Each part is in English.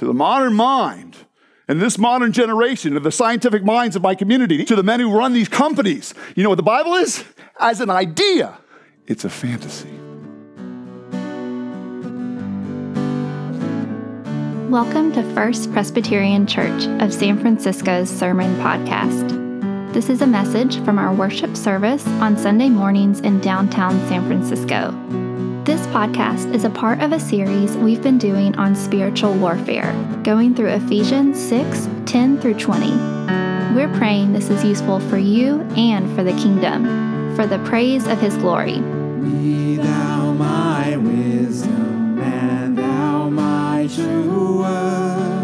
to the modern mind and this modern generation, of the scientific minds of my community, to the men who run these companies, you know what the Bible is? As an idea, it's a fantasy. Welcome to First Presbyterian Church of San Francisco's Sermon Podcast. This is a message from our worship service on Sunday mornings in downtown San Francisco. This podcast is a part of a series we've been doing on spiritual warfare, going through Ephesians 6 10 through 20. We're praying this is useful for you and for the kingdom, for the praise of His glory. Be thou my wisdom, and thou my true word.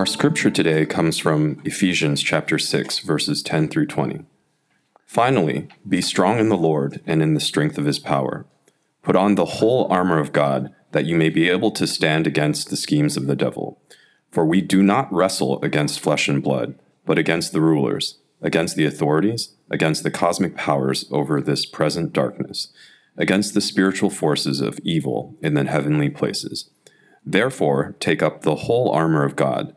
Our scripture today comes from Ephesians chapter 6 verses 10 through 20. Finally, be strong in the Lord and in the strength of his power. Put on the whole armor of God that you may be able to stand against the schemes of the devil. For we do not wrestle against flesh and blood, but against the rulers, against the authorities, against the cosmic powers over this present darkness, against the spiritual forces of evil in the heavenly places. Therefore, take up the whole armor of God,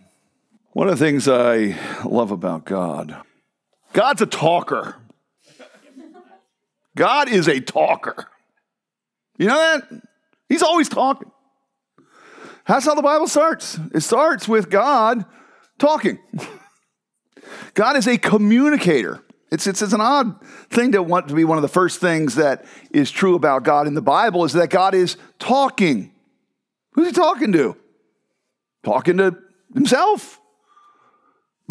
One of the things I love about God, God's a talker. God is a talker. You know that? He's always talking. That's how the Bible starts. It starts with God talking. God is a communicator. It's, it's, it's an odd thing to want to be one of the first things that is true about God in the Bible is that God is talking. Who's he talking to? Talking to himself.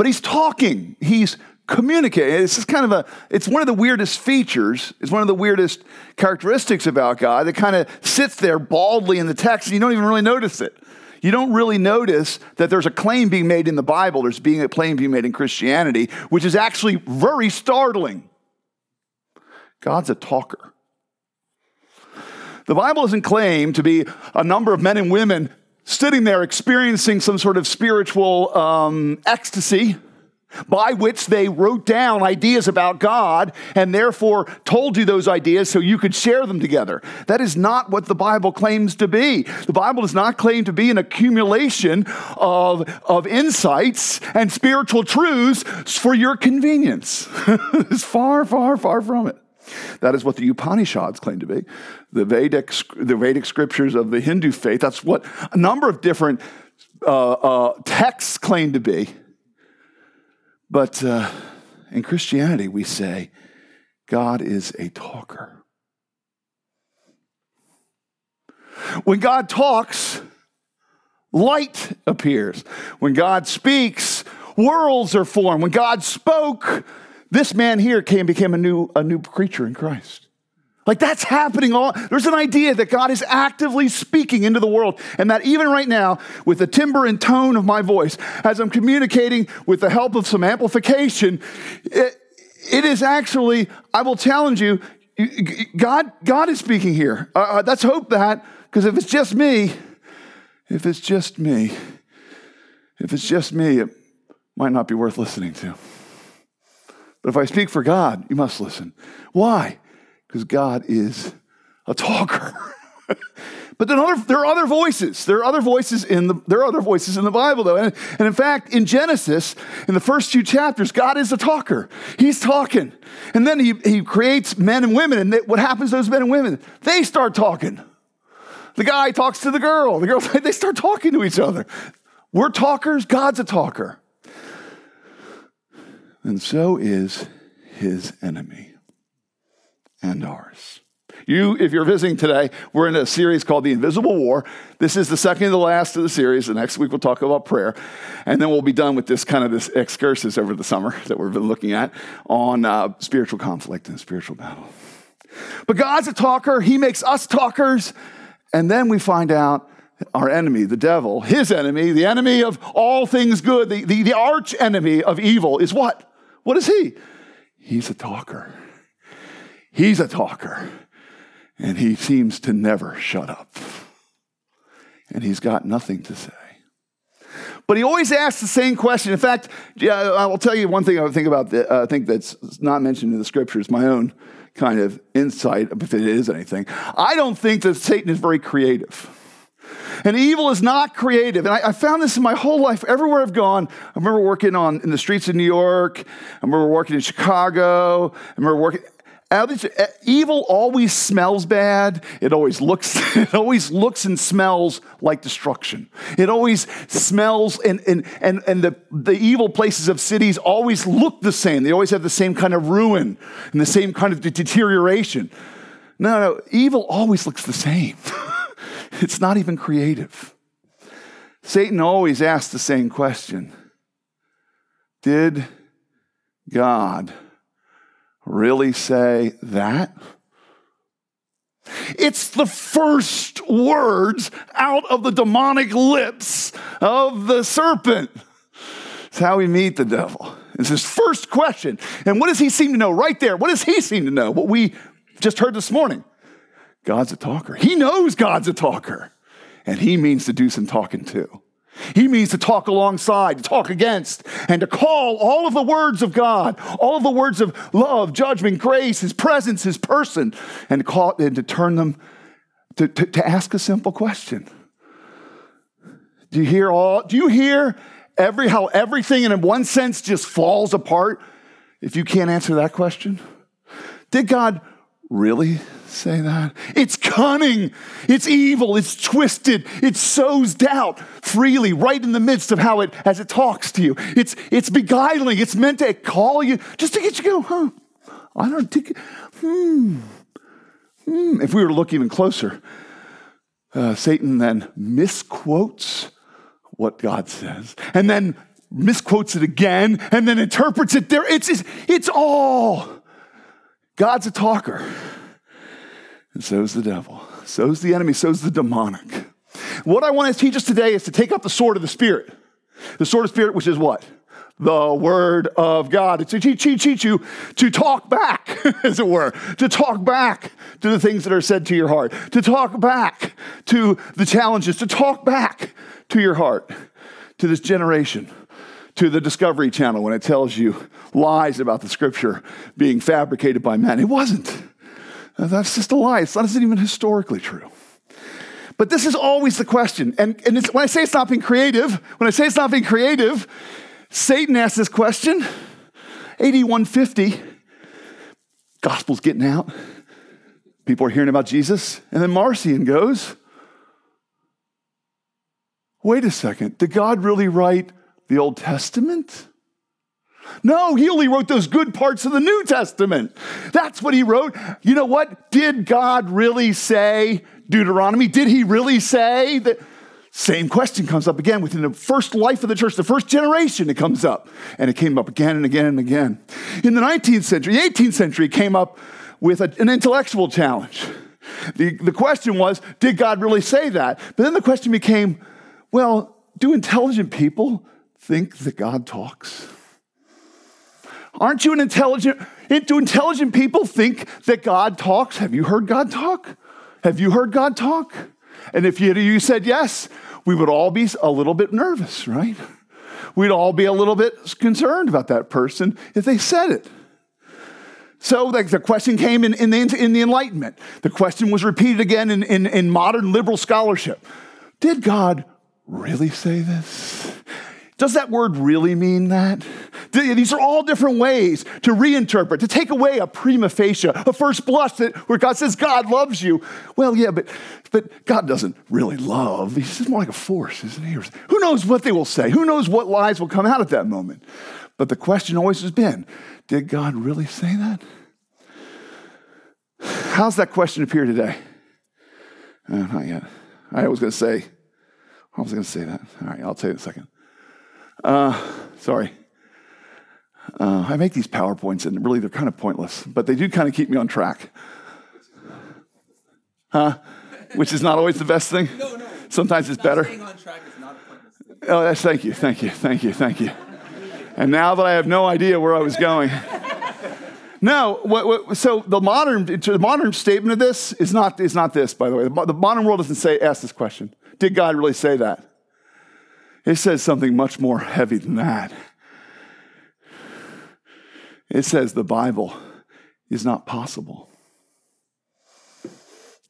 But he's talking. He's communicating. It's just kind of a, it's one of the weirdest features. It's one of the weirdest characteristics about God that kind of sits there baldly in the text and you don't even really notice it. You don't really notice that there's a claim being made in the Bible, there's being a claim being made in Christianity, which is actually very startling. God's a talker. The Bible doesn't claim to be a number of men and women sitting there experiencing some sort of spiritual um, ecstasy by which they wrote down ideas about God and therefore told you those ideas so you could share them together. That is not what the Bible claims to be. The Bible does not claim to be an accumulation of, of insights and spiritual truths for your convenience. it's far, far, far from it. That is what the Upanishads claim to be. The Vedic, the Vedic scriptures of the Hindu faith, that's what a number of different uh, uh, texts claim to be. But uh, in Christianity, we say God is a talker. When God talks, light appears. When God speaks, worlds are formed. When God spoke, this man here came became a new, a new creature in Christ. Like that's happening all. There's an idea that God is actively speaking into the world, and that even right now, with the timbre and tone of my voice, as I'm communicating with the help of some amplification, it, it is actually, I will challenge you, God, God is speaking here. Uh, let's hope that, because if it's just me, if it's just me, if it's just me, it might not be worth listening to. But if I speak for God, you must listen. Why? because God is a talker. But then other, there are other voices. There are other voices in the there are other voices in the Bible though. And, and in fact, in Genesis, in the first two chapters, God is a talker. He's talking. And then he, he creates men and women. And they, what happens to those men and women? They start talking. The guy talks to the girl. The girl, they start talking to each other. We're talkers, God's a talker. And so is his enemy and ours. You, if you're visiting today, we're in a series called The Invisible War. This is the second and the last of the series. The next week we'll talk about prayer. And then we'll be done with this kind of this excursus over the summer that we've been looking at on uh, spiritual conflict and spiritual battle. But God's a talker. He makes us talkers. And then we find out our enemy, the devil, his enemy, the enemy of all things good, the, the, the arch enemy of evil is what? What is he? He's a talker. He's a talker. And he seems to never shut up. And he's got nothing to say. But he always asks the same question. In fact, I will tell you one thing I think about. The, uh, I think that's not mentioned in the scriptures. My own kind of insight, if it is anything. I don't think that Satan is very creative. And evil is not creative. And I, I, found this in my whole life, everywhere I've gone. I remember working on in the streets of New York. I remember working in Chicago. I remember working. Evil always smells bad. It always looks, it always looks and smells like destruction. It always smells, and, and, and, and the, the evil places of cities always look the same. They always have the same kind of ruin and the same kind of deterioration. No, no, evil always looks the same. it's not even creative. Satan always asks the same question Did God really say that? It's the first words out of the demonic lips of the serpent. It's how we meet the devil. It's his first question. And what does he seem to know right there? What does he seem to know? What we just heard this morning. God's a talker. He knows God's a talker. And he means to do some talking too. He means to talk alongside, to talk against, and to call all of the words of God, all of the words of love, judgment, grace, His presence, His person, and to call and to turn them to, to, to ask a simple question. Do you hear all? Do you hear every how everything in one sense just falls apart if you can't answer that question? Did God really say that? It's cunning, it's evil, it's twisted, it sows doubt freely right in the midst of how it as it talks to you. It's it's beguiling, it's meant to call you just to get you go, huh? I don't think, hmm. hmm. If we were to look even closer, uh, Satan then misquotes what God says, and then misquotes it again, and then interprets it there. It's, it's, it's all. God's a talker. And so is the devil. So is the enemy. So is the demonic. What I want to teach us today is to take up the sword of the Spirit. The sword of Spirit, which is what? The Word of God. It's to teach you to talk back, as it were, to talk back to the things that are said to your heart, to talk back to the challenges, to talk back to your heart, to this generation, to the Discovery Channel when it tells you lies about the Scripture being fabricated by men. It wasn't. That's just a lie. It's not even historically true. But this is always the question. And, and when I say it's not being creative, when I say it's not being creative, Satan asked this question, AD 150, gospel's getting out. People are hearing about Jesus. And then Marcion goes, wait a second, did God really write the Old Testament? No, he only wrote those good parts of the New Testament. That's what he wrote. You know what? Did God really say Deuteronomy? Did he really say that? Same question comes up again within the first life of the church, the first generation, it comes up. And it came up again and again and again. In the 19th century, the 18th century, came up with a, an intellectual challenge. The, the question was, did God really say that? But then the question became, well, do intelligent people think that God talks? Aren't you an intelligent? Do intelligent people think that God talks? Have you heard God talk? Have you heard God talk? And if you, said yes, we would all be a little bit nervous, right? We'd all be a little bit concerned about that person if they said it. So like, the question came in, in, the, in the Enlightenment. The question was repeated again in, in, in modern liberal scholarship. Did God really say this? Does that word really mean that? These are all different ways to reinterpret, to take away a prima facie, a first blush that, where God says God loves you. Well, yeah, but, but God doesn't really love. He's more like a force, isn't he? Who knows what they will say? Who knows what lies will come out at that moment? But the question always has been did God really say that? How's that question appear today? Uh, not yet. I was going to say, I was going to say that. All right, I'll tell you in a second. Uh, sorry. Uh, I make these PowerPoints and really they're kind of pointless, but they do kind of keep me on track. Huh? Which is not always the best thing. No, no. Sometimes it's better. Staying on track is not a pointless. Oh, yes, thank you, thank you, thank you, thank you. And now that I have no idea where I was going. No, what, what, so the modern, the modern statement of this is not, is not this, by the way. The modern world doesn't say, ask this question. Did God really say that? It says something much more heavy than that. It says the Bible is not possible.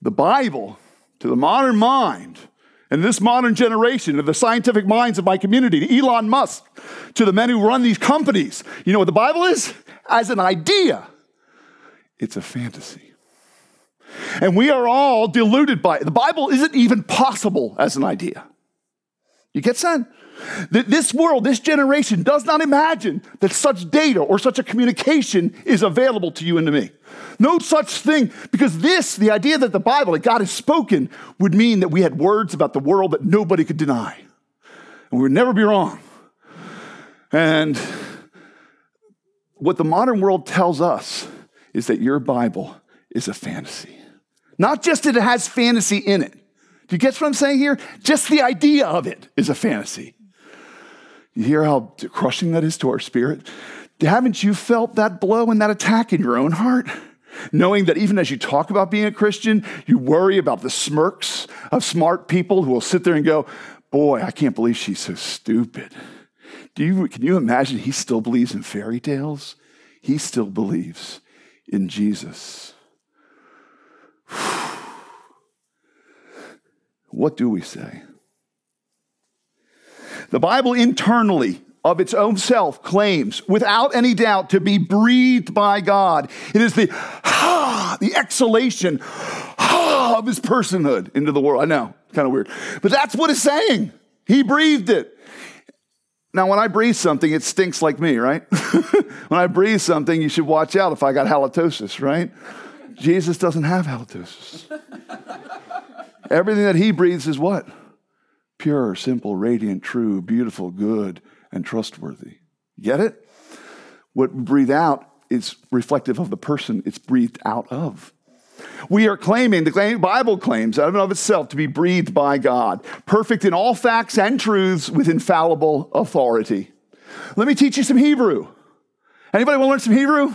The Bible, to the modern mind, and this modern generation, of the scientific minds of my community, to Elon Musk, to the men who run these companies, you know what the Bible is? As an idea, it's a fantasy. And we are all deluded by it. The Bible isn't even possible as an idea. You get that? This world, this generation does not imagine that such data or such a communication is available to you and to me. No such thing, because this, the idea that the Bible, that God has spoken, would mean that we had words about the world that nobody could deny. And we would never be wrong. And what the modern world tells us is that your Bible is a fantasy. Not just that it has fantasy in it. Do you get what I'm saying here? Just the idea of it is a fantasy. You hear how crushing that is to our spirit? Haven't you felt that blow and that attack in your own heart? Knowing that even as you talk about being a Christian, you worry about the smirks of smart people who will sit there and go, Boy, I can't believe she's so stupid. Do you, can you imagine he still believes in fairy tales? He still believes in Jesus. What do we say? The Bible internally of its own self claims without any doubt to be breathed by God. It is the ah, the exhalation ah, of his personhood into the world. I know, kind of weird. But that's what it's saying. He breathed it. Now, when I breathe something, it stinks like me, right? when I breathe something, you should watch out if I got halitosis, right? Jesus doesn't have halitosis. Everything that he breathes is what? Pure, simple, radiant, true, beautiful, good, and trustworthy. Get it? What we breathe out is reflective of the person it's breathed out of. We are claiming, the Bible claims out of itself to be breathed by God, perfect in all facts and truths with infallible authority. Let me teach you some Hebrew. Anybody want to learn some Hebrew?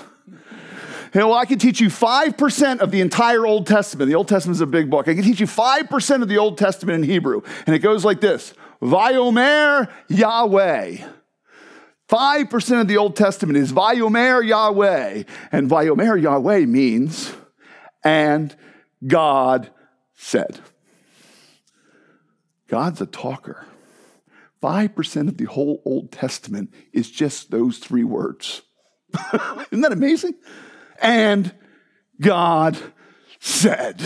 Know, well, I can teach you 5% of the entire Old Testament. The Old Testament is a big book. I can teach you 5% of the Old Testament in Hebrew. And it goes like this Vayomer Yahweh. 5% of the Old Testament is Vayomer Yahweh. And Vayomer Yahweh means, and God said. God's a talker. 5% of the whole Old Testament is just those three words. Isn't that amazing? And God said.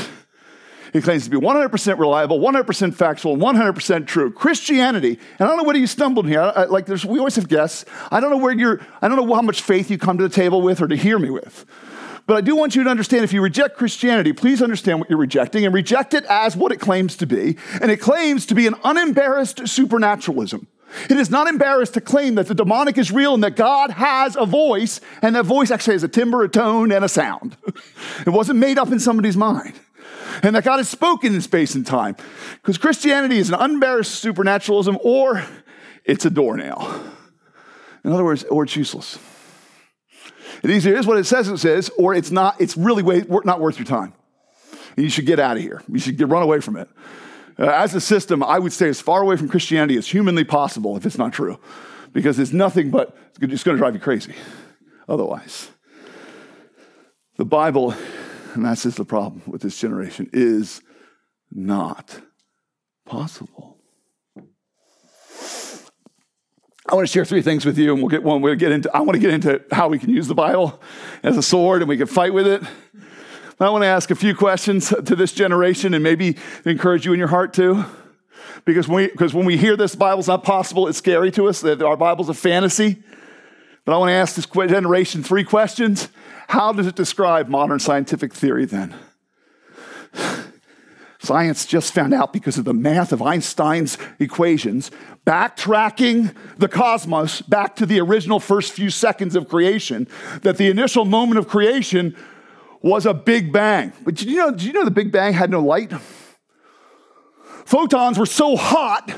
He claims to be 100% reliable, 100% factual, 100% true. Christianity, and I don't know whether you stumbled here. I, like, there's, we always have guests. I don't know where you're. I don't know how much faith you come to the table with or to hear me with. But I do want you to understand if you reject Christianity, please understand what you're rejecting and reject it as what it claims to be. And it claims to be an unembarrassed supernaturalism. It is not embarrassed to claim that the demonic is real and that God has a voice, and that voice actually has a timbre, a tone, and a sound. it wasn't made up in somebody's mind. And that God has spoken in space and time. Because Christianity is an unembarrassed supernaturalism, or it's a doornail. In other words, or it's useless. It either is what it says it says, or it's not, it's really way, not worth your time. And you should get out of here. You should get, run away from it. Uh, as a system, I would stay as far away from Christianity as humanly possible if it's not true, because it's nothing but it's going to drive you crazy otherwise. The Bible, and that's just the problem with this generation, is not possible. I want to share three things with you, and we'll get one. We'll get into. I want to get into how we can use the Bible as a sword, and we can fight with it. I want to ask a few questions to this generation, and maybe encourage you in your heart too. Because when we, because when we hear this, Bible's not possible, it's scary to us that our Bible's a fantasy. But I want to ask this generation three questions. How does it describe modern scientific theory then? Science just found out because of the math of Einstein's equations, backtracking the cosmos back to the original first few seconds of creation, that the initial moment of creation was a big bang. But did you know, did you know the Big Bang had no light? Photons were so hot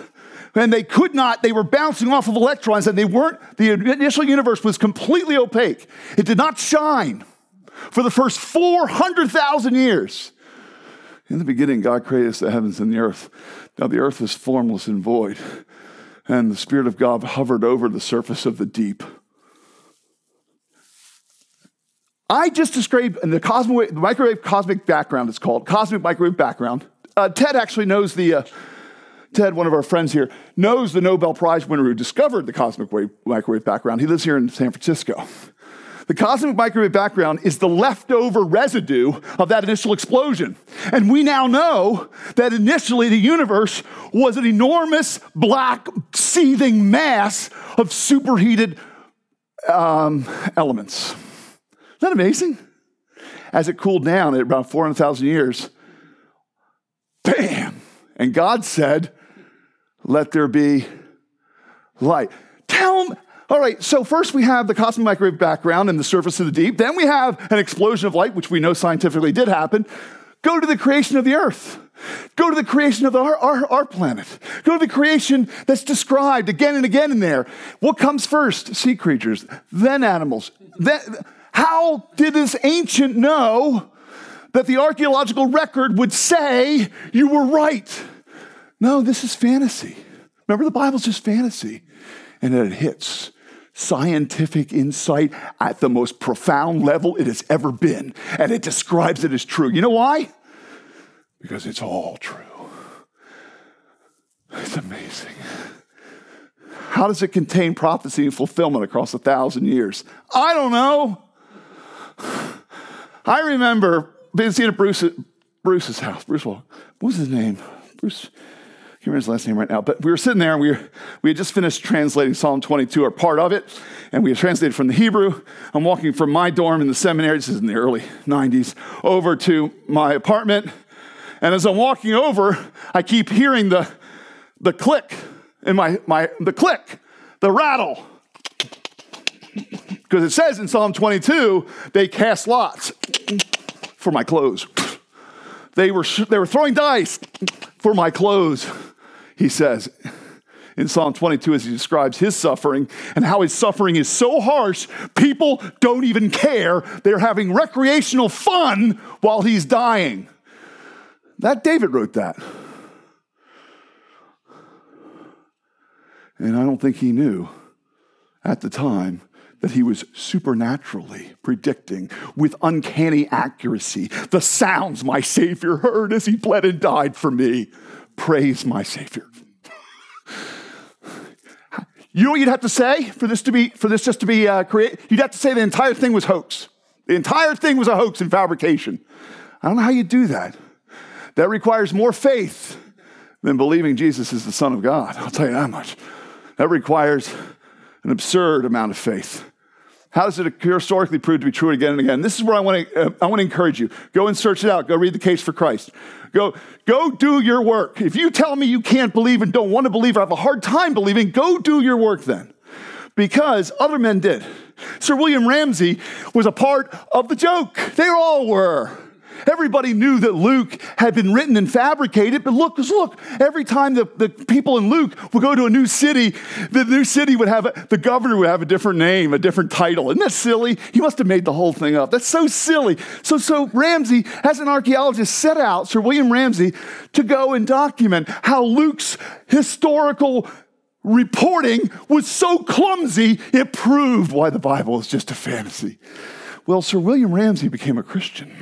and they could not, they were bouncing off of electrons and they weren't, the initial universe was completely opaque. It did not shine for the first 400,000 years. In the beginning, God created the heavens and the earth. Now the earth was formless and void, and the Spirit of God hovered over the surface of the deep. I just described the cosmic, the microwave cosmic background, it's called cosmic microwave background. Uh, Ted actually knows the, uh, Ted, one of our friends here, knows the Nobel Prize winner who discovered the cosmic wave, microwave background. He lives here in San Francisco. The cosmic microwave background is the leftover residue of that initial explosion. And we now know that initially the universe was an enormous black seething mass of superheated um, elements. Isn't that amazing? As it cooled down at about 400,000 years, bam! And God said, Let there be light. Tell me all right, so first we have the cosmic microwave background and the surface of the deep. Then we have an explosion of light, which we know scientifically did happen. Go to the creation of the earth. Go to the creation of our, our, our, planet. Go to the creation that's described again and again in there. What comes first? Sea creatures, then animals. Then, how did this ancient know that the archaeological record would say you were right? No, this is fantasy. Remember, the Bible's just fantasy. And it hits scientific insight at the most profound level it has ever been. And it describes it as true. You know why? Because it's all true. It's amazing. How does it contain prophecy and fulfillment across a thousand years? I don't know. I remember being seen at Bruce, Bruce's house. Bruce, what was his name? Bruce can't remember his last name right now, but we were sitting there and we, were, we had just finished translating Psalm 22, or part of it, and we had translated from the Hebrew. I'm walking from my dorm in the seminary, this is in the early 90s, over to my apartment. And as I'm walking over, I keep hearing the, the click in my, my, the click, the rattle. Because it says in Psalm 22, they cast lots for my clothes. They were, they were throwing dice for my clothes he says in Psalm 22 as he describes his suffering and how his suffering is so harsh, people don't even care. They're having recreational fun while he's dying. That David wrote that. And I don't think he knew at the time that he was supernaturally predicting with uncanny accuracy the sounds my Savior heard as he bled and died for me. Praise my Savior. you know what you'd have to say for this to be for this just to be uh, created? You'd have to say the entire thing was hoax. The entire thing was a hoax and fabrication. I don't know how you do that. That requires more faith than believing Jesus is the Son of God. I'll tell you that much. That requires an absurd amount of faith. How does it historically prove to be true again and again? This is where I want to, uh, I want to encourage you. Go and search it out. Go read the case for Christ. Go, go do your work. If you tell me you can't believe and don't want to believe or have a hard time believing, go do your work then. Because other men did. Sir William Ramsay was a part of the joke. They all were. Everybody knew that Luke had been written and fabricated, but look, look, every time the, the people in Luke would go to a new city, the new city would have, a, the governor would have a different name, a different title. Isn't that silly? He must have made the whole thing up. That's so silly. So, so Ramsay, as an archaeologist, set out, Sir William Ramsay, to go and document how Luke's historical reporting was so clumsy, it proved why the Bible is just a fantasy. Well, Sir William Ramsay became a Christian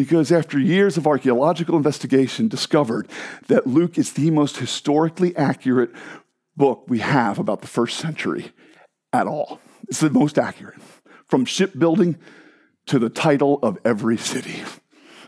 because after years of archaeological investigation discovered that Luke is the most historically accurate book we have about the first century at all. It's the most accurate, from shipbuilding to the title of every city.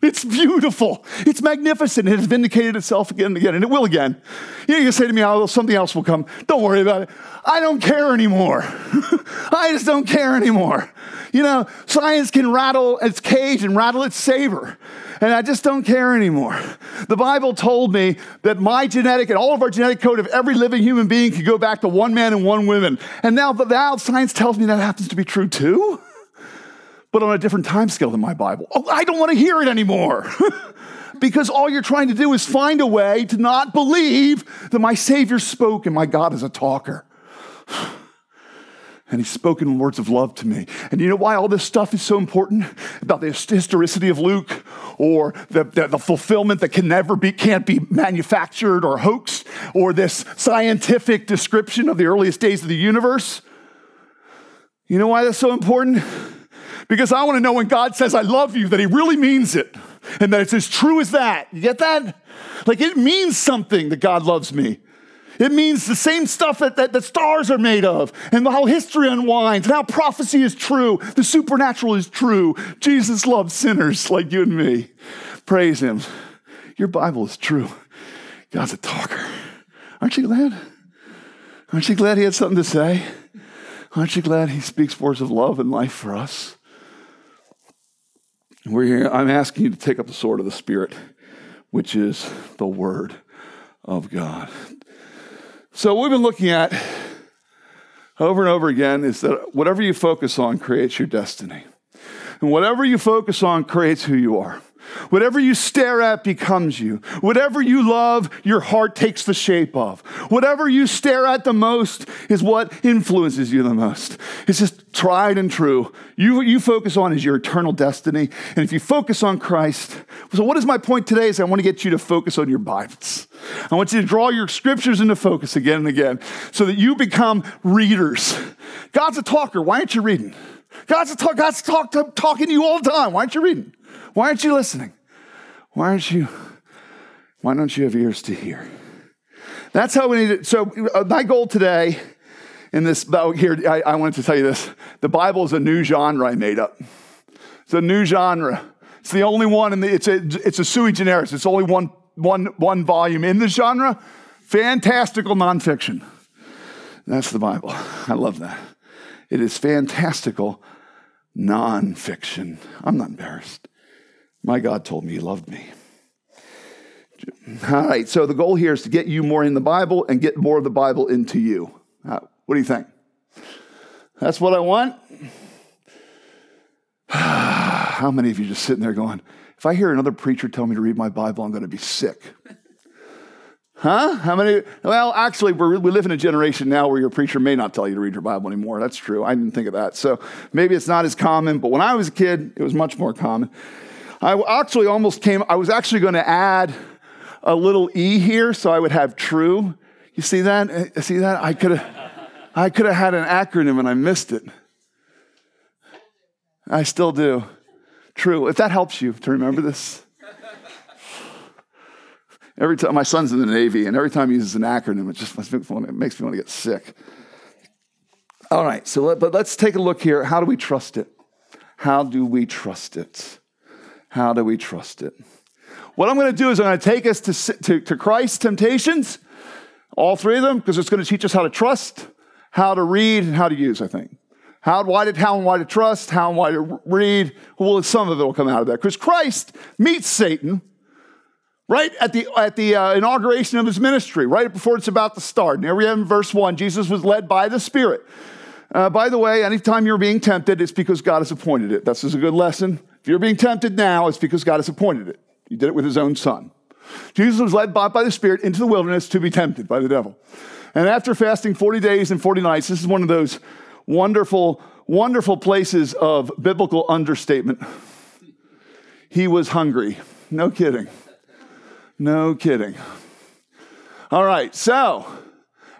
It's beautiful. It's magnificent. It has vindicated itself again and again, and it will again. You, know, you say to me, oh, something else will come. Don't worry about it. I don't care anymore. I just don't care anymore. You know, science can rattle its cage and rattle its saber, and I just don't care anymore. The Bible told me that my genetic and all of our genetic code of every living human being could go back to one man and one woman. And now, now science tells me that happens to be true too but on a different time scale than my Bible. Oh, I don't want to hear it anymore. because all you're trying to do is find a way to not believe that my Savior spoke and my God is a talker. And he's spoken words of love to me. And you know why all this stuff is so important about the historicity of Luke or the, the, the, fulfillment that can never be, can't be manufactured or hoaxed or this scientific description of the earliest days of the universe? You know why that's so important? Because I want to know when God says, I love you, that He really means it and that it's as true as that. You get that? Like it means something that God loves me. It means the same stuff that, that the stars are made of, and how history unwinds, and how prophecy is true, the supernatural is true. Jesus loves sinners like you and me. Praise Him. Your Bible is true. God's a talker. Aren't you glad? Aren't you glad He had something to say? Aren't you glad He speaks words of love and life for us? We're here, I'm asking you to take up the sword of the Spirit, which is the Word of God. So, what we've been looking at over and over again is that whatever you focus on creates your destiny. And whatever you focus on creates who you are. Whatever you stare at becomes you. Whatever you love, your heart takes the shape of. Whatever you stare at the most is what influences you the most. It's just tried and true. You, you focus on is your eternal destiny. And if you focus on Christ, so what is my point today is I want to get you to focus on your Bibles. I want you to draw your scriptures into focus again and again so that you become readers. God's a talker. Why aren't you reading? God's, a talk, God's talk, talking to you all the time. Why aren't you reading? Why aren't you listening? Why aren't you? Why don't you have ears to hear? That's how we need it. So, uh, my goal today in this, oh, here, I, I wanted to tell you this. The Bible is a new genre I made up. It's a new genre. It's the only one, and it's a, it's a sui generis. It's only one, one, one volume in the genre. Fantastical nonfiction. That's the Bible. I love that. It is fantastical nonfiction. I'm not embarrassed. My God told me he loved me. All right, so the goal here is to get you more in the Bible and get more of the Bible into you. Uh, what do you think? That's what I want? How many of you just sitting there going, if I hear another preacher tell me to read my Bible, I'm going to be sick? Huh? How many? Well, actually, we live in a generation now where your preacher may not tell you to read your Bible anymore. That's true. I didn't think of that. So maybe it's not as common, but when I was a kid, it was much more common. I actually almost came, I was actually going to add a little E here so I would have true. You see that? Eh, see that? I could have I could have had an acronym and I missed it. I still do. True. If that helps you to remember this. Every time my son's in the Navy, and every time he uses an acronym, it just makes me want to, makes me want to get sick. All right, so let, but let's take a look here. How do we trust it? How do we trust it? How do we trust it? What I'm going to do is I'm going to take us to, to, to Christ's temptations, all three of them, because it's going to teach us how to trust, how to read, and how to use, I think. How, why did, how and why to trust, how and why to read. Well, some of it will come out of that. Because Christ meets Satan right at the, at the uh, inauguration of his ministry, right before it's about to start. And here we have in verse 1 Jesus was led by the Spirit. Uh, by the way, anytime you're being tempted, it's because God has appointed it. This is a good lesson. If you're being tempted now, it's because God has appointed it. He did it with his own son. Jesus was led by, by the Spirit into the wilderness to be tempted by the devil. And after fasting 40 days and 40 nights, this is one of those wonderful, wonderful places of biblical understatement. He was hungry. No kidding. No kidding. All right, so,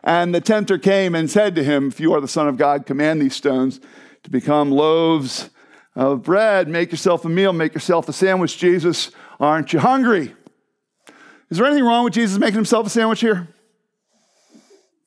and the tempter came and said to him, If you are the Son of God, command these stones to become loaves of bread. Make yourself a meal, make yourself a sandwich. Jesus, aren't you hungry? Is there anything wrong with Jesus making himself a sandwich here?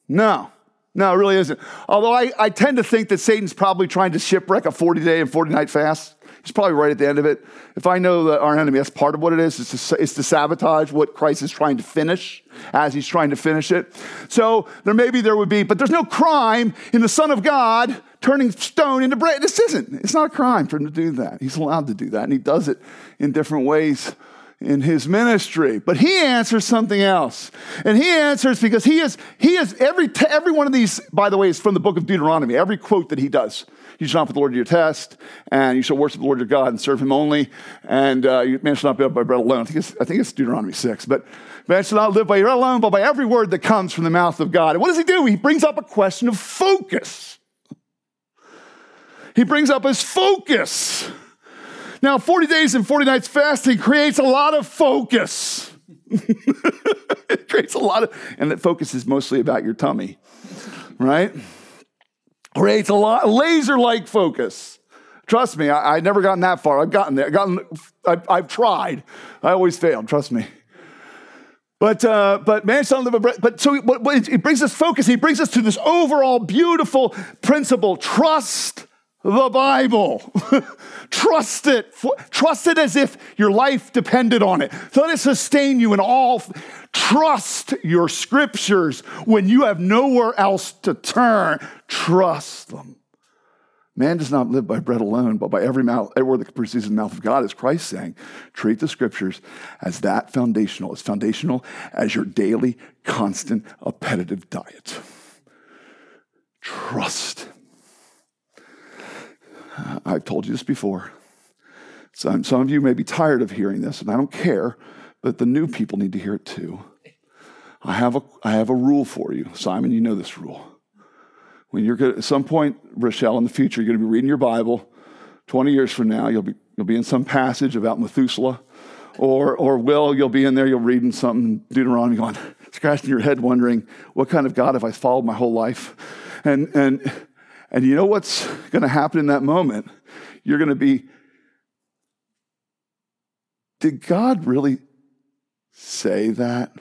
No. No, it really isn't. Although I, I tend to think that Satan's probably trying to shipwreck a 40 day and 40 night fast. He's probably right at the end of it. If I know that our enemy, that's part of what it is. It's to, it's to sabotage what Christ is trying to finish as he's trying to finish it. So there maybe there would be, but there's no crime in the Son of God turning stone into bread. This isn't. It's not a crime for him to do that. He's allowed to do that, and he does it in different ways in his ministry. But he answers something else. And he answers because he is, he is every, every one of these, by the way, is from the book of Deuteronomy. Every quote that he does. You shall not put the Lord your test, and you shall worship the Lord your God and serve him only. And uh, man shall not live by bread alone. I think, it's, I think it's Deuteronomy 6. But man shall not live by bread alone, but by every word that comes from the mouth of God. And what does he do? He brings up a question of focus. He brings up his focus. Now, 40 days and 40 nights fasting creates a lot of focus. it creates a lot of, and that focus is mostly about your tummy, right? Creates a lot, laser like focus. Trust me, I, have never gotten that far. I've gotten there. I've, gotten, I've, I've tried. I always failed, trust me. But uh, but man shall live bread. But so it brings us focus. He brings us to this overall beautiful principle: trust the Bible. trust it. Trust it as if your life depended on it. Let it sustain you in all. Trust your scriptures when you have nowhere else to turn. Trust them. Man does not live by bread alone, but by every, mouth, every word that proceeds in the mouth of God, as Christ saying. Treat the scriptures as that foundational, as foundational as your daily, constant, appetitive diet. Trust Uh, I've told you this before. Some, some of you may be tired of hearing this, and I don't care, but the new people need to hear it too. I have a, I have a rule for you. Simon, you know this rule. When you're going at some point, Rochelle, in the future, you're going to be reading your Bible. 20 years from now, you'll be, you'll be in some passage about Methuselah. Or, or Will, you'll be in there, you'll reading something, Deuteronomy, going, scratching your head, wondering, what kind of God have I followed my whole life? And, and and you know what's going to happen in that moment? You're going to be, did God really say that?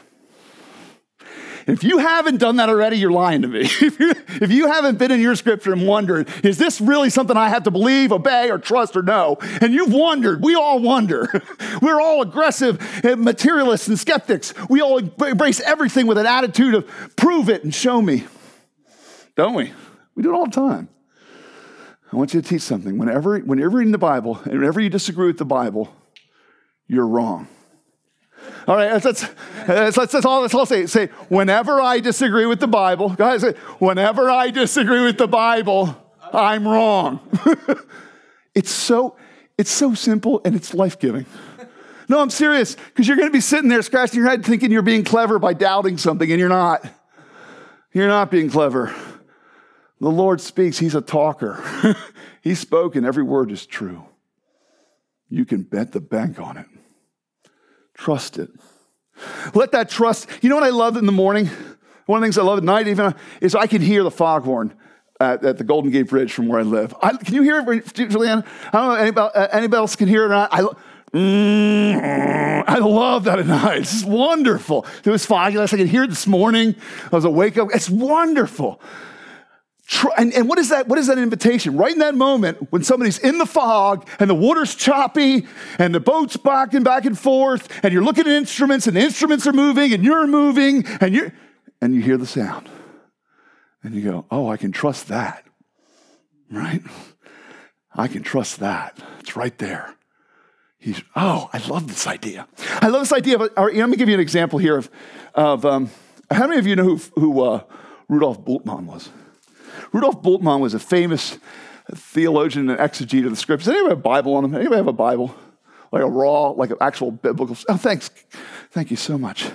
If you haven't done that already, you're lying to me. if, you, haven't been in your scripture and wondered, is this really something I have to believe, obey, or trust, or know? And you've wondered, we all wonder. We're all aggressive materialists and skeptics. We all embrace everything with an attitude of prove it and show me, don't we? We do it all the time. I want you to teach something. Whenever, whenever you're reading the Bible, and whenever you disagree with the Bible, you're wrong. All right, let's, let's, let's, let's, all, let's all say, say, whenever I disagree with the Bible, guys, say, whenever I disagree with the Bible, I'm wrong. it's so, it's so simple and it's life-giving. No, I'm serious, because you're going to be sitting there scratching your head thinking you're being clever by doubting something, and you're not. You're not being clever. The Lord speaks, He's a talker. He's spoken, every word is true. You can bet the bank on it. Trust it. Let that trust, you know what I love in the morning? One of the things I love at night, even, is I can hear the foghorn at, at the Golden Gate Bridge from where I live. I, can you hear it, Julianne? I don't know anybody, uh, anybody else can hear it or not. I, mm, I love that at night. It's wonderful. It was foggy last I could hear it this morning. I was awake. Up. It's wonderful. And, and what is that? What is that invitation? Right in that moment when somebody's in the fog and the water's choppy and the boat's backing back and forth and you're looking at instruments and the instruments are moving and you're moving and you and you hear the sound. And you go, oh, I can trust that. Right? I can trust that. It's right there. He's, oh, I love this idea. I love this idea or, let me give you an example here of, of um, how many of you know who, who uh, Rudolf Bultmann was? Rudolf Bultmann was a famous theologian and exegete of the scriptures. Anybody have a Bible on them? Anybody have a Bible? Like a raw, like an actual biblical. Oh, thanks. Thank you so much.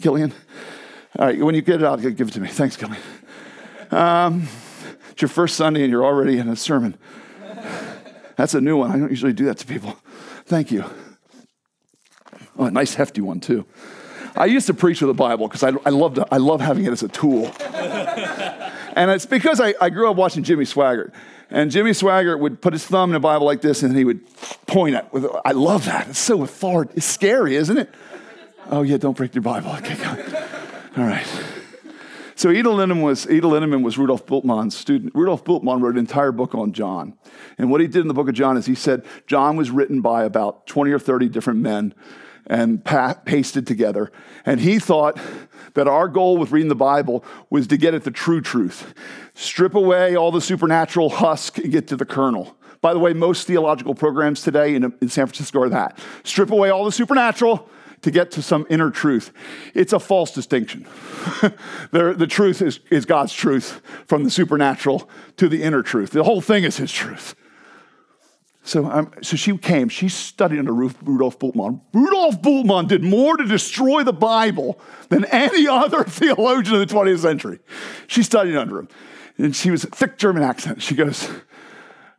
Gillian. All right, when you get it out, give it to me. Thanks, Gillian. Um, it's your first Sunday and you're already in a sermon. That's a new one. I don't usually do that to people. Thank you. Oh, a nice hefty one, too. I used to preach with the Bible because I, I, love I love having it as a tool. And it's because I, I grew up watching Jimmy Swaggart. And Jimmy Swaggart would put his thumb in a Bible like this and he would point it. With, I love that. It's so authoritative. It's scary, isn't it? Oh, yeah, don't break your Bible. Okay. All right. So Edel Linnemann was, Edel Linnemann was Rudolf Bultmann's student. Rudolf Bultmann wrote an entire book on John. And what he did in the book of John is he said John was written by about 20 or 30 different men and pa- pasted together. And he thought that our goal with reading the Bible was to get at the true truth, strip away all the supernatural husk and get to the kernel. By the way, most theological programs today in, in San Francisco are that. Strip away all the supernatural to get to some inner truth. It's a false distinction. the, the truth is, is God's truth from the supernatural to the inner truth. The whole thing is His truth. So, um, so she came, she studied under Rudolf Bultmann. Rudolf Bultmann did more to destroy the Bible than any other theologian of the 20th century. She studied under him. And she was a thick German accent. She goes,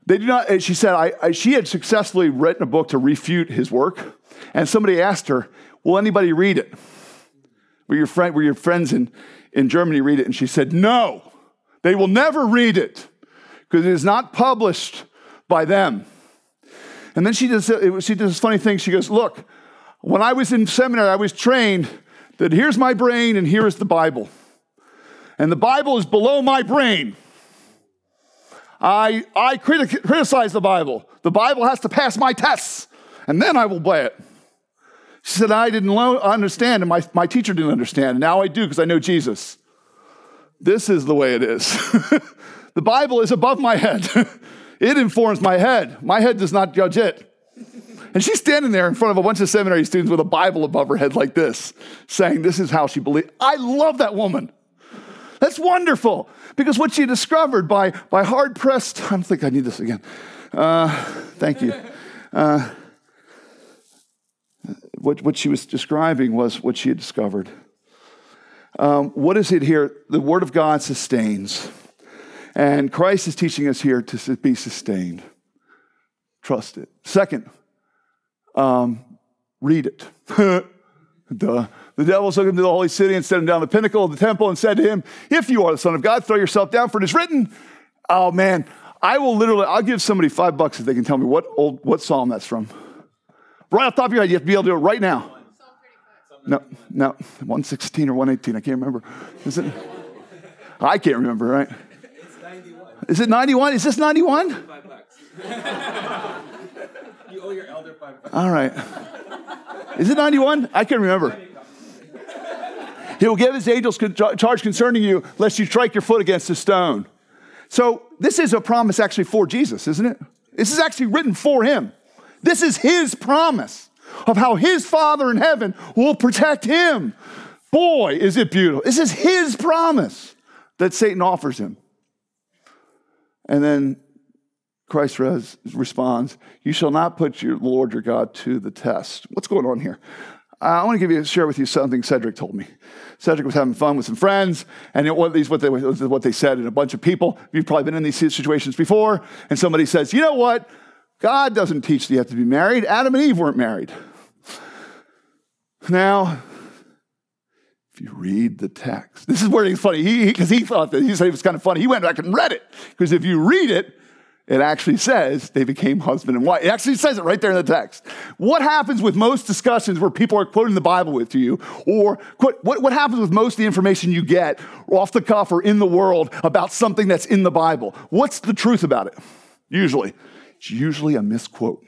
they do not, she said, I, I, she had successfully written a book to refute his work. And somebody asked her, Will anybody read it? Will your, friend, will your friends in, in Germany read it? And she said, No, they will never read it because it is not published by them. And then she does, uh, she does this funny thing. She goes, Look, when I was in seminary, I was trained that here's my brain and here is the Bible. And the Bible is below my brain. I, I criti- criticize the Bible. The Bible has to pass my tests, and then I will play it. She said, I didn't lo- understand, and my, my teacher didn't understand. And Now I do because I know Jesus. This is the way it is. the Bible is above my head. it informs my head. My head does not judge it. And she's standing there in front of a bunch of seminary students with a Bible above her head like this, saying, This is how she believes. I love that woman. That's wonderful. Because what she discovered by, by hard pressed, I don't think I need this again. Uh, thank you. Uh, what, what she was describing was what she had discovered. Um, what is it here? The Word of God sustains. And Christ is teaching us here to be sustained. Trust it. Second, um, read it. Duh. The devil took him to the holy city and set him down the pinnacle of the temple and said to him, If you are the Son of God, throw yourself down, for it is written. Oh man, I will literally, I'll give somebody five bucks if they can tell me what old what psalm that's from. Right off the top of your head, you have to be able to do it right now. No, no, 116 or 118, I can't remember. Is it? I can't remember, right? It's 91. Is it 91? Is this 91? Five bucks. you owe your elder five bucks. All right. Is it 91? I can't remember. He will give his angels charge concerning you, lest you strike your foot against a stone. So, this is a promise actually for Jesus, isn't it? This is actually written for him. This is his promise of how his Father in heaven will protect him. Boy, is it beautiful. This is his promise that Satan offers him. And then Christ res- responds, You shall not put your Lord your God to the test. What's going on here? I want to give you share with you something Cedric told me. Cedric was having fun with some friends, and it, what, these, what, they, what they said, and a bunch of people. You've probably been in these situations before, and somebody says, You know what? God doesn't teach that you have to be married. Adam and Eve weren't married. Now, if you read the text, this is where he's funny. He because he, he, thought that he said it was kind of funny. He went back and read it because if you read it, it actually says they became husband and wife. It actually says it right there in the text. What happens with most discussions where people are quoting the Bible with you, or what, what happens with most of the information you get off the cuff or in the world about something that's in the Bible? What's the truth about it? Usually, it's usually a misquote.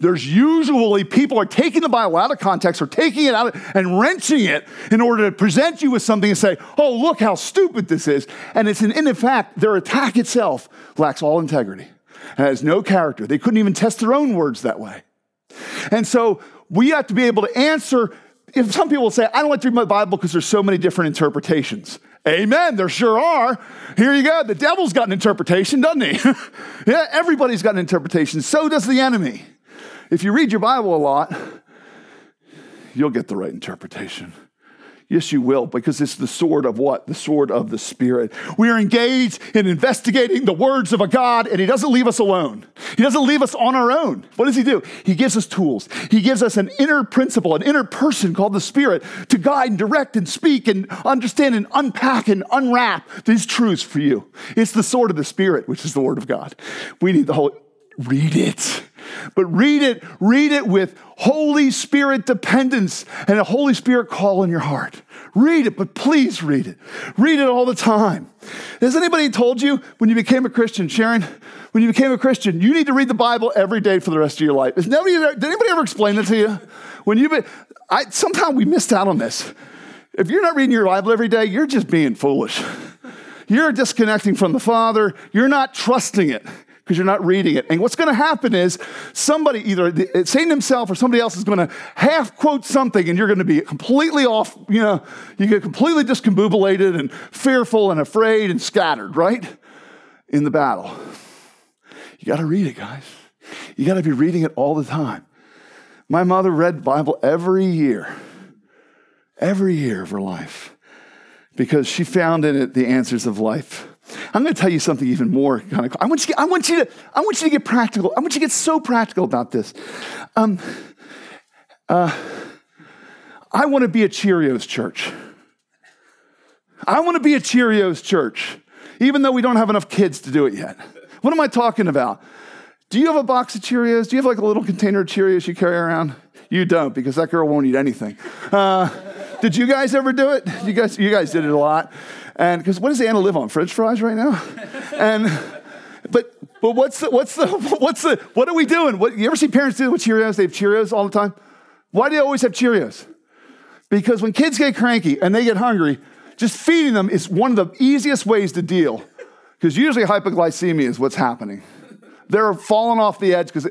There's usually people are taking the Bible out of context or taking it out and wrenching it in order to present you with something and say, oh, look how stupid this is. And it's an, in fact, their attack itself lacks all integrity and has no character. They couldn't even test their own words that way. And so we have to be able to answer. If some people say, I don't like to read my Bible because there's so many different interpretations. Amen. There sure are. Here you go. The devil's got an interpretation, doesn't he? yeah, everybody's got an interpretation. So does the enemy. If you read your Bible a lot, you'll get the right interpretation. Yes, you will, because it's the sword of what? The sword of the Spirit. We are engaged in investigating the words of a God, and He doesn't leave us alone. He doesn't leave us on our own. What does He do? He gives us tools. He gives us an inner principle, an inner person called the Spirit to guide and direct and speak and understand and unpack and unwrap these truths for you. It's the sword of the Spirit, which is the Word of God. We need the whole, read it. But read it, read it with Holy Spirit dependence and a Holy Spirit call in your heart. Read it, but please read it. Read it all the time. Has anybody told you when you became a Christian, Sharon, when you became a Christian, you need to read the Bible every day for the rest of your life? Has nobody, did anybody ever explain that to you? When you, I, somehow we missed out on this. If you're not reading your Bible every day, you're just being foolish. You're disconnecting from the Father. You're not trusting it because you're not reading it. And what's going to happen is somebody, either eh, Satan himself or somebody else, is going to half quote something, and you're going to be completely off. You know, you get completely discombobulated and fearful and afraid and scattered, right? In the battle. You got to read it, guys. You got to be reading it all the time. My mother read Bible every year, every year of her life, because she found in it the answers of life. I'm going to tell you something even more kind of. I want you. To, I want you to. I want you to get practical. I want you to get so practical about this. Um, uh, I want to be a Cheerios church. I want to be a Cheerios church, even though we don't have enough kids to do it yet. What am I talking about? Do you have a box of Cheerios? Do you have like a little container of Cheerios you carry around? You don't, because that girl won't eat anything. Uh, did you guys ever do it? You guys, you guys did it a lot. And because what does Anna live on? French fries right now? and but but what's the what's the what's the what are we doing? What you ever see parents do with Cheerios? They have Cheerios all the time. Why do they always have Cheerios? Because when kids get cranky and they get hungry, just feeding them is one of the easiest ways to deal. Because usually hypoglycemia is what's happening. They're falling off the edge because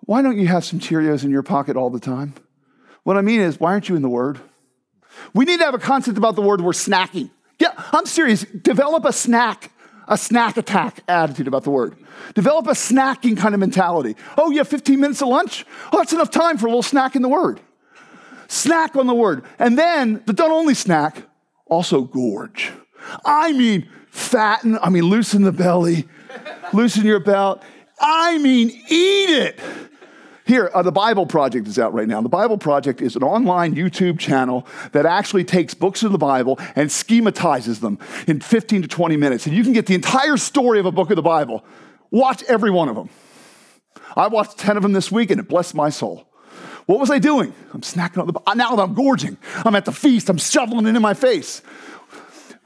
why don't you have some Cheerios in your pocket all the time? What I mean is, why aren't you in the Word? We need to have a concept about the word we're snacking. I'm serious. Develop a snack, a snack attack attitude about the word. Develop a snacking kind of mentality. Oh, you have 15 minutes of lunch? Oh, that's enough time for a little snack in the word. Snack on the word. And then, but don't only snack, also gorge. I mean, fatten, I mean, loosen the belly, loosen your belt. I mean, eat it. Here, uh, the Bible Project is out right now. The Bible Project is an online YouTube channel that actually takes books of the Bible and schematizes them in 15 to 20 minutes. And you can get the entire story of a book of the Bible. Watch every one of them. I watched 10 of them this week and it blessed my soul. What was I doing? I'm snacking on the now I'm gorging. I'm at the feast. I'm shoveling it in my face.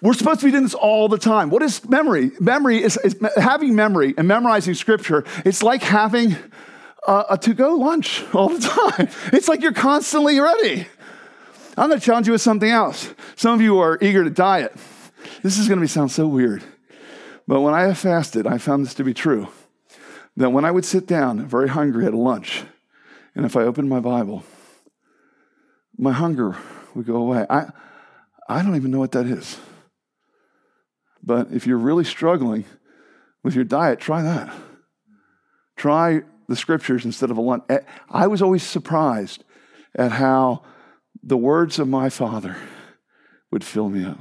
We're supposed to be doing this all the time. What is memory? Memory is, is having memory and memorizing scripture. It's like having Uh, a, a to go lunch all the time. It's like you're constantly ready. I'm going to challenge you with something else. Some of you are eager to diet. This is going to sound so weird. But when I have fasted, I found this to be true. That when I would sit down very hungry at lunch, and if I opened my Bible, my hunger would go away. I, I don't even know what that is. But if you're really struggling with your diet, try that. Try the scriptures instead of a lunch. Eh, I was always surprised at how the words of my father would fill me up.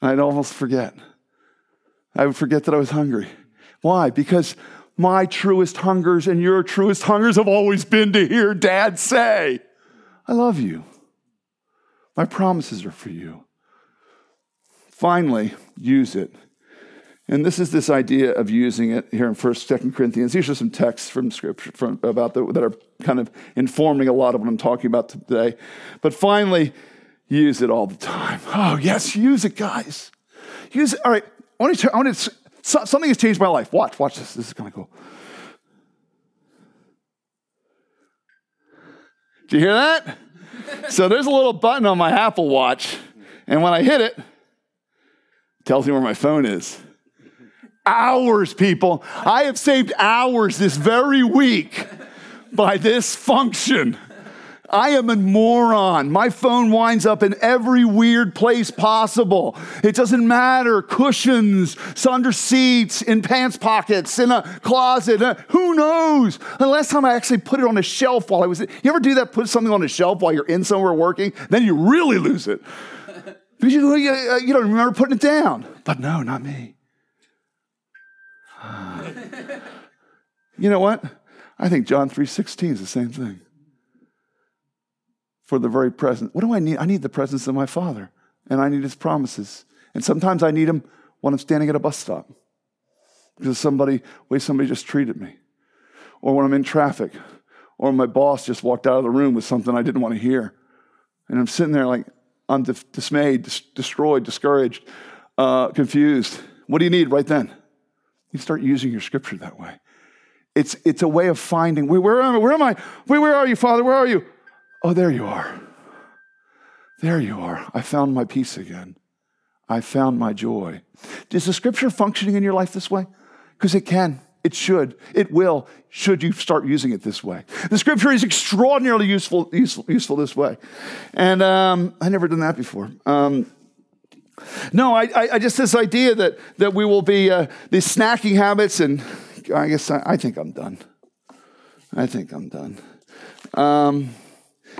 I'd almost forget. I would forget that I was hungry. Why? Because my truest hungers and your truest hungers have always been to hear dad say, I love you. My promises are for you. Finally, use it. And this is this idea of using it here in 1st, 2nd Corinthians. These are some texts from Scripture from, about the, that are kind of informing a lot of what I'm talking about today. But finally, use it all the time. Oh, yes, use it, guys. Use it. All right, I want to, I want to, something has changed my life. Watch, watch this. This is kind of cool. Do you hear that? so there's a little button on my Apple Watch, and when I hit it, it tells me where my phone is hours, people. I have saved hours this very week by this function. I am a moron. My phone winds up in every weird place possible. It doesn't matter. Cushions, under seats, in pants pockets, in a closet. Uh, who knows? The last time I actually put it on a shelf while I was, you ever do that? Put something on a shelf while you're in somewhere working? Then you really lose it. You, you don't remember putting it down. But no, not me. You know what? I think John 3.16 is the same thing. For the very present. What do I need? I need the presence of my Father, and I need his promises. And sometimes I need them when I'm standing at a bus stop. Because somebody, way somebody just treated me. Or when I'm in traffic. Or my boss just walked out of the room with something I didn't want to hear. And I'm sitting there like, I'm dismayed, dis- destroyed, discouraged, uh, confused. What do you need right then? You start using your scripture that way. It's, it's a way of finding, where, where am I? Where am I? Where, where are you, Father? Where are you? Oh, there you are. There you are. I found my peace again. I found my joy. Is the scripture functioning in your life this way? Because it can. It should. It will, should you start using it this way. The scripture is extraordinarily useful, useful, useful this way. And um, I never done that before. Um, no, I, I, just this idea that, that we will be uh, these snacking habits, and I guess I, I, think I'm done. I think I'm done. Um,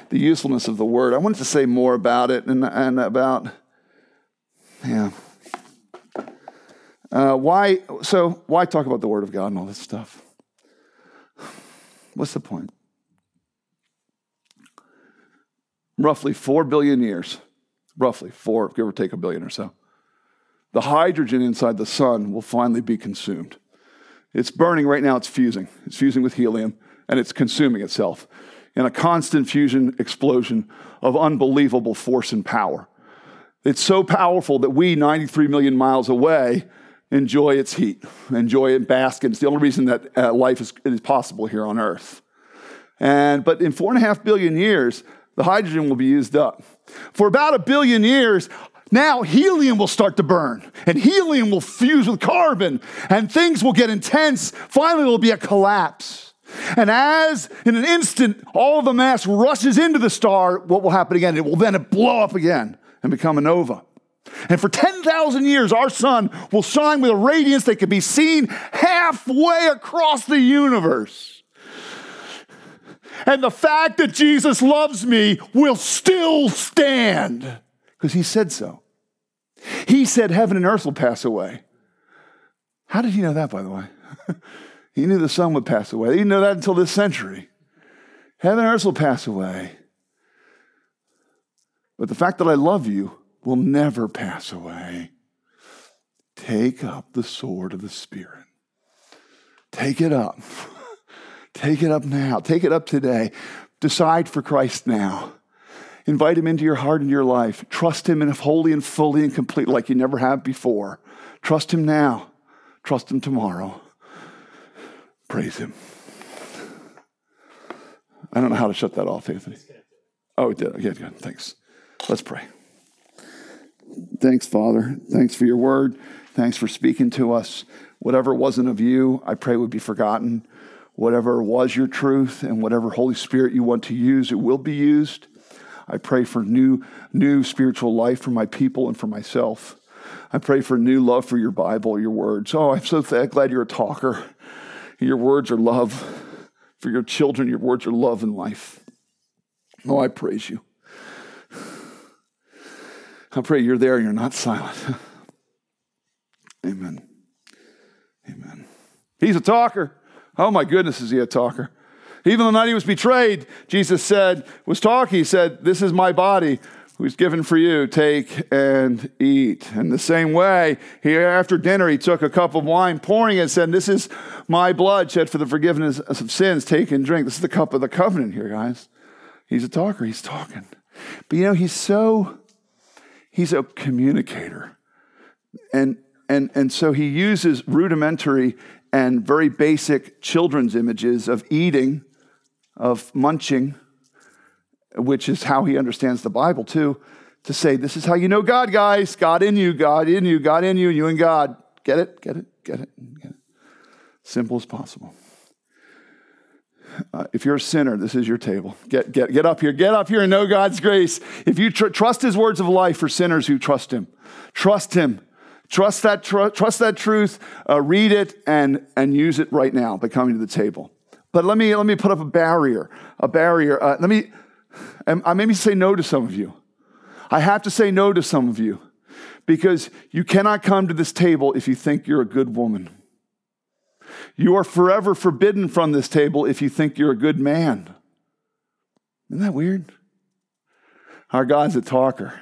the usefulness of the word. I wanted to say more about it and, and about, yeah. Uh, why, so why talk about the word of God and all this stuff? What's the point? Roughly four billion years roughly four, give or take a billion or so. The hydrogen inside the sun will finally be consumed. It's burning right now, it's fusing. It's fusing with helium and it's consuming itself in a constant fusion explosion of unbelievable force and power. It's so powerful that we, 93 million miles away, enjoy its heat, enjoy it, bask in. It's the only reason that uh, life is, is possible here on Earth. And, but in four and a half billion years, the hydrogen will be used up. For about a billion years, now helium will start to burn, and helium will fuse with carbon, and things will get intense. Finally, there will be a collapse. And as in an instant all the mass rushes into the star, what will happen again? It will then blow up again and become a nova. And for 10,000 years, our sun will shine with a radiance that can be seen halfway across the universe. And the fact that Jesus loves me will still stand because he said so. He said heaven and earth will pass away. How did he know that, by the way? he knew the sun would pass away. He didn't know that until this century. Heaven and earth will pass away. But the fact that I love you will never pass away. Take up the sword of the Spirit. Take it up. Take it up now. Take it up today. Decide for Christ now. Invite him into your heart and your life. Trust him in wholly and fully and completely like you never have before. Trust him now. Trust him tomorrow. Praise him. I don't know how to shut that off, Anthony. Oh, it did. Okay, good. Thanks. Let's pray. Thanks, Father. Thanks for your word. Thanks for speaking to us. Whatever wasn't of you, I pray would be forgotten whatever was your truth and whatever Holy Spirit you want to use, it will be used. I pray for new, new spiritual life for my people and for myself. I pray for new love for your Bible, your words. Oh, I'm so glad you're a talker. Your words are love. For your children, your words are love and life. Oh, I praise you. I pray you're there and you're not silent. Amen. Amen. He's a talker. Oh my goodness, is he a talker? Even the night he was betrayed, Jesus said, was talking. He said, This is my body who's given for you. Take and eat. In the same way, he after dinner he took a cup of wine, pouring it, and said, This is my blood shed for the forgiveness of sins. Take and drink. This is the cup of the covenant here, guys. He's a talker, he's talking. But you know, he's so he's a communicator. And and and so he uses rudimentary and very basic children's images of eating, of munching, which is how he understands the Bible too, to say, This is how you know God, guys. God in you, God in you, God in you, you and God. Get it? Get it? Get it? Get it? Simple as possible. Uh, if you're a sinner, this is your table. Get, get, get up here. Get up here and know God's grace. If you tr- trust his words of life for sinners who trust him, trust him. Trust that, tr- trust that truth, uh, read it, and, and use it right now by coming to the table. But let me, let me put up a barrier, a barrier. Uh, let me, I maybe say no to some of you. I have to say no to some of you because you cannot come to this table if you think you're a good woman. You are forever forbidden from this table if you think you're a good man. Isn't that weird? Our God's a talker,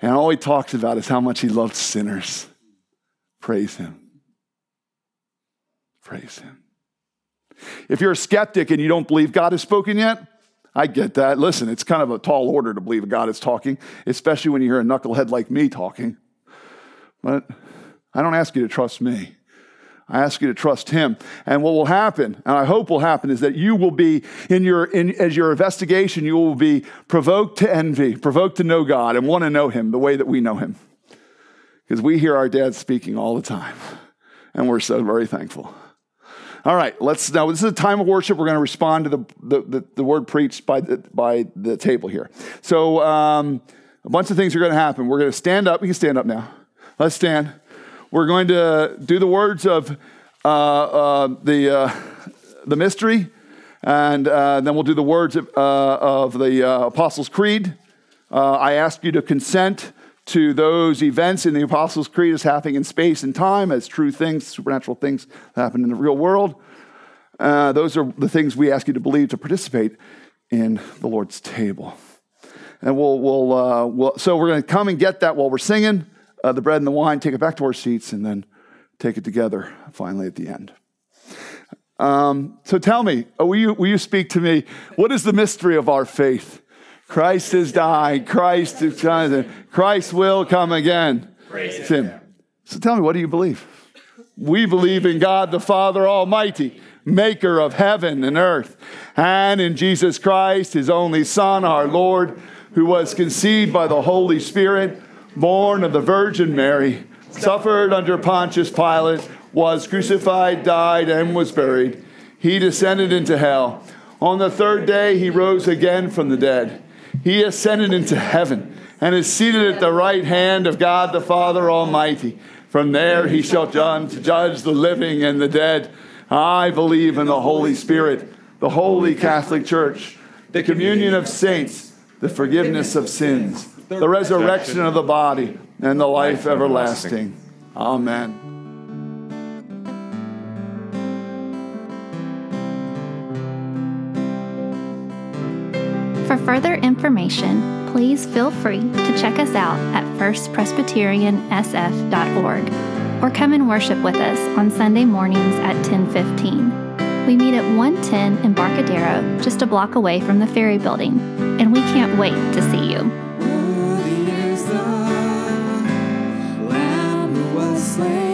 and all he talks about is how much he loves sinners. Praise him. Praise him. If you're a skeptic and you don't believe God has spoken yet, I get that. Listen, it's kind of a tall order to believe God is talking, especially when you hear a knucklehead like me talking. But I don't ask you to trust me. I ask you to trust him. And what will happen, and I hope will happen, is that you will be in your in as your investigation, you will be provoked to envy, provoked to know God and want to know him the way that we know him. Because we hear our dad speaking all the time. And we're so very thankful. All right, let's now. This is a time of worship. We're going to respond to the, the, the, the word preached by the, by the table here. So, um, a bunch of things are going to happen. We're going to stand up. You can stand up now. Let's stand. We're going to do the words of uh, uh, the, uh, the mystery, and uh, then we'll do the words of, uh, of the uh, Apostles' Creed. I ask you to consent to those events in the Apostles' Creed as happening in space and time as true things, supernatural things that happen in the real world. those are the things we ask you to believe to participate in the Lord's table. And we'll, we'll, we'll so we're going to come and get that while we're singing uh, the bread and the wine, take it back to our seats, and then take it together finally at the end. Um, so tell me, uh, will you, will you speak to me? What is the mystery of our faith? Christ has died. Christ is coming. Christ will come again. Praise him. So tell me, what do you believe? We believe in God the Father Almighty, maker of heaven and earth, and in Jesus Christ, his only Son, our Lord, who was conceived by the Holy Spirit born of the Virgin Mary, suffered under Pontius Pilate, was crucified, died, and was buried. He descended into hell. On the third day, he rose again from the dead. He ascended into heaven and is seated at the right hand of God the Father Almighty. From there, he shall judge the living and the dead. I believe in the Holy Spirit, the holy Catholic Church, the communion of saints, the forgiveness of sins the resurrection of the body, and the life everlasting. Amen. For further information, please feel free to check us out at firstpresbyteriansf.org or come and worship with us on Sunday mornings at 1015. We meet at 110 Embarcadero, just a block away from the ferry building, and we can't wait to see you. Worthy is the Lamb who was slain.